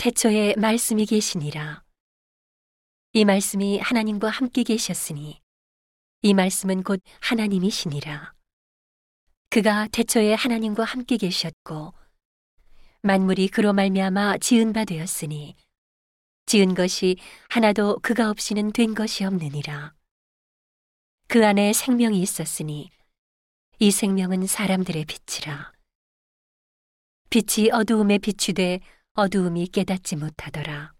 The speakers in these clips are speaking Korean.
태초에 말씀이 계시니라. 이 말씀이 하나님과 함께 계셨으니 이 말씀은 곧 하나님이시니라. 그가 태초에 하나님과 함께 계셨고 만물이 그로 말미암아 지은 바 되었으니 지은 것이 하나도 그가 없이는 된 것이 없느니라. 그 안에 생명이 있었으니 이 생명은 사람들의 빛이라. 빛이 어두움에 비추되 어두움이 깨닫지 못하더라.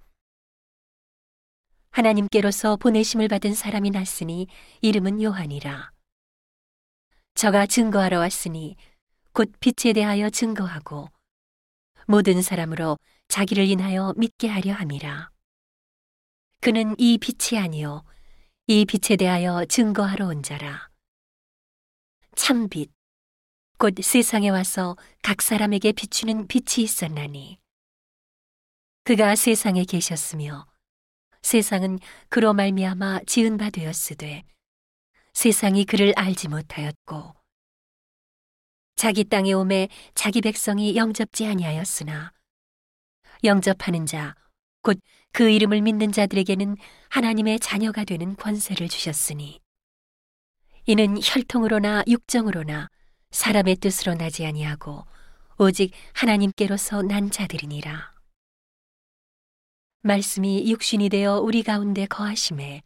하나님께로서 보내심을 받은 사람이 났으니 이름은 요한이라. 저가 증거하러 왔으니 곧 빛에 대하여 증거하고 모든 사람으로 자기를 인하여 믿게 하려 함이라. 그는 이 빛이 아니요 이 빛에 대하여 증거하러 온 자라. 참빛 곧 세상에 와서 각 사람에게 비추는 빛이 있었나니 그가 세상에 계셨으며 세상은 그로 말미암아 지은 바 되었으되 세상이 그를 알지 못하였고 자기 땅에 오매 자기 백성이 영접지 아니하였으나 영접하는 자 곧 그 이름을 믿는 자들에게는 하나님의 자녀가 되는 권세를 주셨으니 이는 혈통으로나 육정으로나 사람의 뜻으로 나지 아니하고 오직 하나님께로서 난 자들이니라. 말씀이 육신이 되어 우리 가운데 거하심에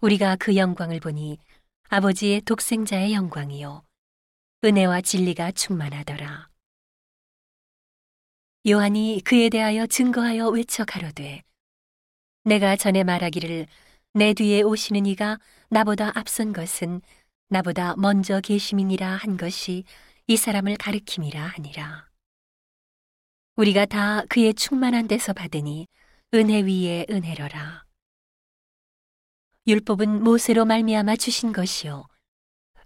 우리가 그 영광을 보니 아버지의 독생자의 영광이요 은혜와 진리가 충만하더라. 요한이 그에 대하여 증거하여 외쳐 가로되 내가 전에 말하기를 내 뒤에 오시는 이가 나보다 앞선 것은 나보다 먼저 계심이니라 한 것이 이 사람을 가리킴이라 하니라. 우리가 다 그의 충만한 데서 받으니 은혜 위에 은혜로라. 율법은 모세로 말미암아 주신 것이요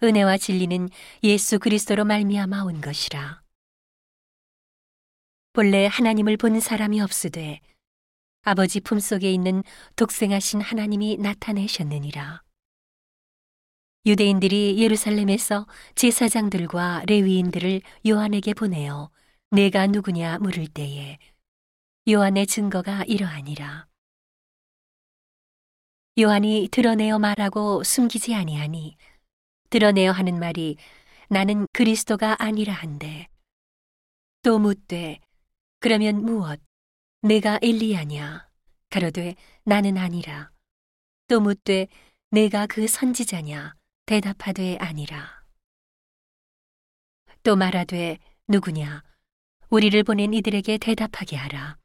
은혜와 진리는 예수 그리스도로 말미암아 온 것이라. 본래 하나님을 본 사람이 없으되 아버지 품속에 있는 독생하신 하나님이 나타내셨느니라. 유대인들이 예루살렘에서 제사장들과 레위인들을 요한에게 보내어 내가 누구냐 물을 때에 요한의 증거가 이러하니라. 요한이 드러내어 말하고 숨기지 아니하니 드러내어 하는 말이 나는 그리스도가 아니라 한데 또 묻되 그러면 무엇? 내가 엘리야냐 가로되 나는 아니라. 또 묻되 내가 그 선지자냐? 대답하되 아니라. 또 말하되 누구냐? 우리를 보낸 이들에게 대답하게 하라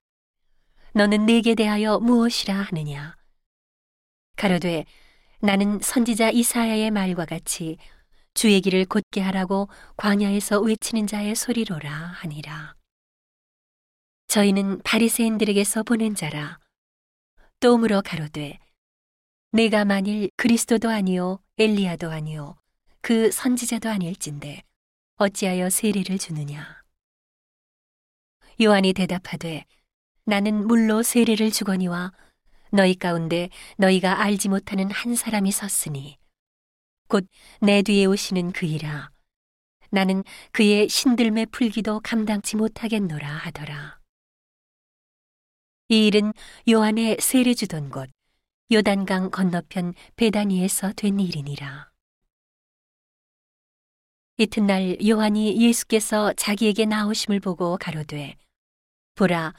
너는 내게 대하여 무엇이라 하느냐? 가로되 나는 선지자 이사야의 말과 같이 주의 길을 곧게 하라고 광야에서 외치는 자의 소리로라 하니라. 저희는 바리새인들에게서 보낸 자라. 또 물어 가로되 내가 만일 그리스도도 아니요 엘리야도 아니요 그 선지자도 아닐진데 어찌하여 세례를 주느냐? 요한이 대답하되 나는 물로 세례를 주거니와 너희 가운데 너희가 알지 못하는 한 사람이 섰으니 곧 내 뒤에 오시는 그이라 나는 그의 신들매 풀기도 감당치 못하겠노라 하더라 이 일은 요한의 세례 주던 곳 요단강 건너편 베다니에서 된 일이니라. 이튿날 요한이 예수께서 자기에게 나오심을 보고 가로되 보라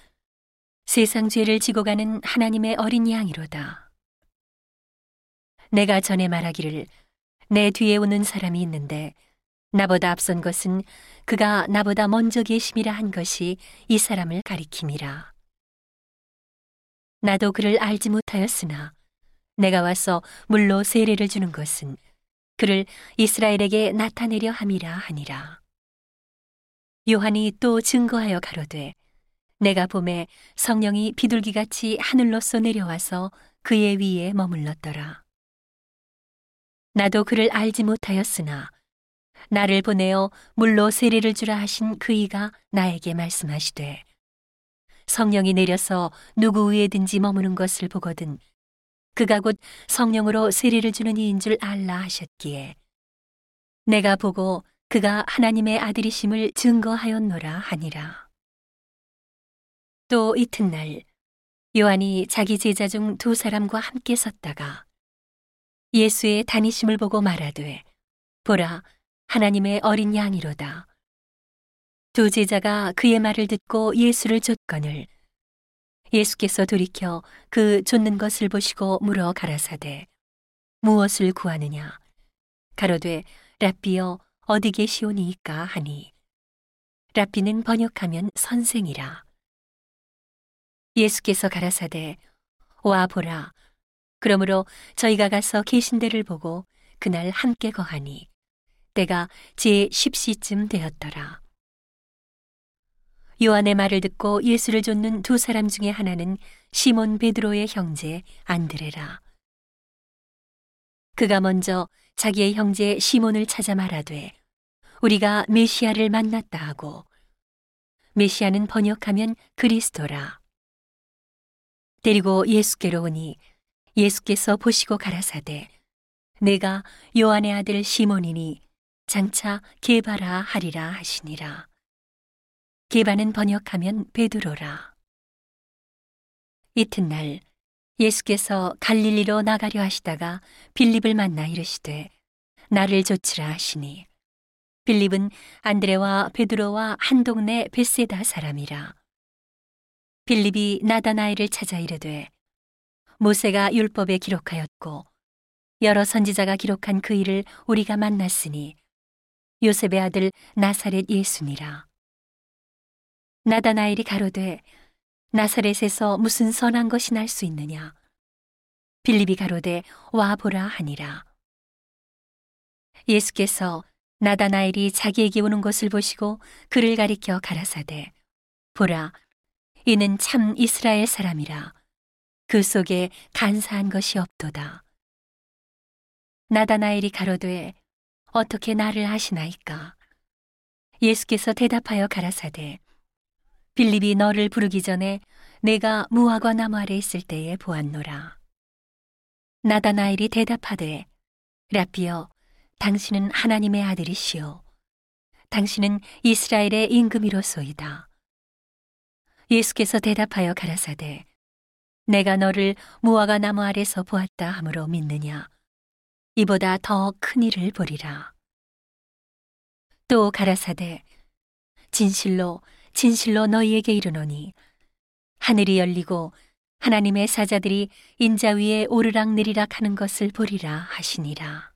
세상 죄를 지고 가는 하나님의 어린 양이로다. 내가 전에 말하기를 내 뒤에 오는 사람이 있는데 나보다 앞선 것은 그가 나보다 먼저 계심이라 한 것이 이 사람을 가리킴이라. 나도 그를 알지 못하였으나 내가 와서 물로 세례를 주는 것은 그를 이스라엘에게 나타내려 함이라 하니라. 요한이 또 증거하여 가로되 내가 봄에 성령이 비둘기같이 하늘로서 내려와서 그의 위에 머물렀더라. 나도 그를 알지 못하였으나 나를 보내어 물로 세례를 주라 하신 그이가 나에게 말씀하시되 성령이 내려서 누구 위에든지 머무는 것을 보거든 그가 곧 성령으로 세례를 주는 이인 줄 알라 하셨기에 내가 보고 그가 하나님의 아들이심을 증거하였노라 하니라. 또 이튿날 요한이 자기 제자 중 두 사람과 함께 섰다가 예수의 다니심을 보고 말하되 보라 하나님의 어린 양이로다. 두 제자가 그의 말을 듣고 예수를 쫓거늘 예수께서 돌이켜 그 쫓는 것을 보시고 물어 가라사대 무엇을 구하느냐? 가로되 랍비여 어디 계시오니이까 하니. 랍비는 번역하면 선생이라 예수께서 가라사대 와 보라 그러므로 저희가 가서 계신 데를 보고 그날 함께 거하니 때가 제 10시쯤 되었더라. 요한의 말을 듣고 예수를 쫓는 두 사람 중에 하나는 시몬 베드로의 형제 안드레라. 그가 먼저 자기의 형제 시몬을 찾아 말하되 우리가 메시아를 만났다 하고 메시아는 번역하면 그리스도라. 데리고 예수께로 오니 예수께서 보시고 가라사대 내가 요한의 아들 시몬이니 장차 게바라 하리라 하시니라. 게바는 번역하면 베드로라. 이튿날 예수께서 갈릴리로 나가려 하시다가 빌립을 만나 이르시되 나를 좇으라 하시니 빌립은 안드레와 베드로와 한 동네 베세다 사람이라. 빌립이 나다나엘을 찾아 이르되 모세가 율법에 기록하였고 여러 선지자가 기록한 그 일을 우리가 만났으니 요셉의 아들 나사렛 예수니라. 나다나엘이 가로되 나사렛에서 무슨 선한 것이 날 수 있느냐? 빌립이 가로되 와 보라 하니라. 예수께서 나다나엘이 자기에게 오는 것을 보시고 그를 가리켜 가라사대 보라 이는 참 이스라엘 사람이라 그 속에 간사한 것이 없도다. 나다나엘이 가로되 어떻게 나를 아시나이까? 예수께서 대답하여 가라사대 빌립이 너를 부르기 전에 내가 무화과 나무 아래 있을 때에 보았노라. 나다나엘이 대답하되 라피여 당신은 하나님의 아들이시오. 당신은 이스라엘의 임금이로소이다. 예수께서 대답하여 가라사대 내가 너를 무화과 나무 아래서 보았다 함으로 믿느냐? 이보다 더 큰 일을 보리라. 또 가라사대 진실로 진실로 너희에게 이르노니 하늘이 열리고 하나님의 사자들이 인자 위에 오르락 내리락 하는 것을 보리라 하시니라.